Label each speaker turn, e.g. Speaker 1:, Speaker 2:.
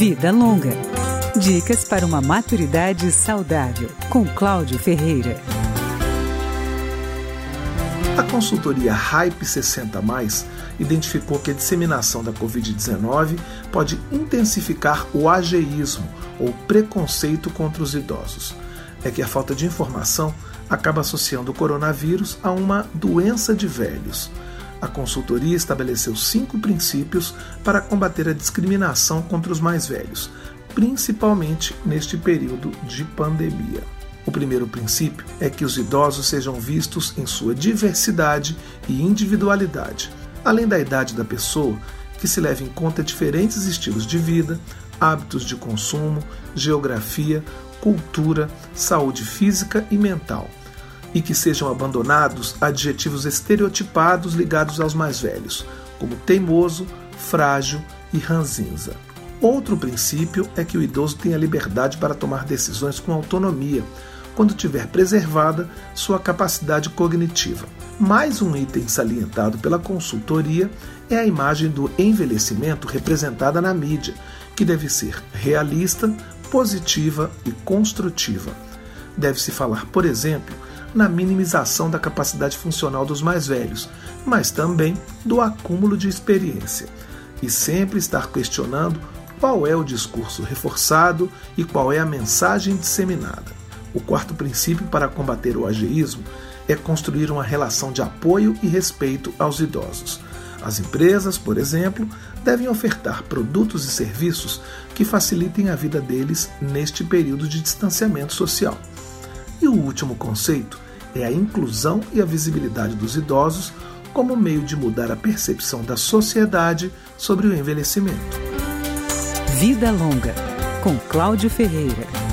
Speaker 1: Vida Longa. Dicas para uma maturidade saudável, com Cláudio Ferreira.
Speaker 2: A consultoria Hype 60 identificou que a disseminação da Covid-19 pode intensificar o ageísmo, ou preconceito contra os idosos. É que a falta de informação acaba associando o coronavírus a uma doença de velhos. A consultoria estabeleceu cinco princípios para combater a discriminação contra os mais velhos, principalmente neste período de pandemia. O primeiro princípio é que os idosos sejam vistos em sua diversidade e individualidade. Além da idade da pessoa, que se leve em conta diferentes estilos de vida, hábitos de consumo, geografia, cultura, saúde física e mental e que sejam abandonados adjetivos estereotipados ligados aos mais velhos, como teimoso, frágil e ranzinza. Outro princípio é que o idoso tenha liberdade para tomar decisões com autonomia, quando tiver preservada sua capacidade cognitiva. Mais um item salientado pela consultoria é a imagem do envelhecimento representada na mídia, que deve ser realista, positiva e construtiva. Deve-se falar, por exemplo, na minimização da capacidade funcional dos mais velhos, mas também do acúmulo de experiência, e sempre estar questionando qual é o discurso reforçado e qual é a mensagem disseminada. O quarto princípio para combater o ageísmo é construir uma relação de apoio e respeito aos idosos. As empresas, por exemplo, devem ofertar produtos e serviços que facilitem a vida deles neste período de distanciamento social. O último conceito é a inclusão e a visibilidade dos idosos como meio de mudar a percepção da sociedade sobre o envelhecimento.
Speaker 1: Vida Longa, com Cláudio Ferreira.